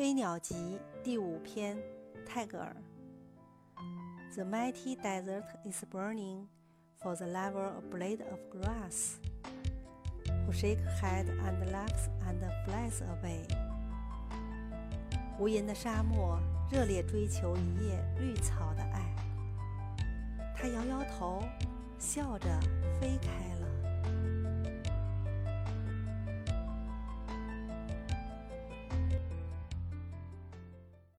飞鸟集第五篇，泰戈尔。The mighty desert is burning for the lover of blade of grass, who shake head and laughs and flies away. 无垠的沙漠热烈追求一叶绿草的爱，他摇摇头，笑着飞开了。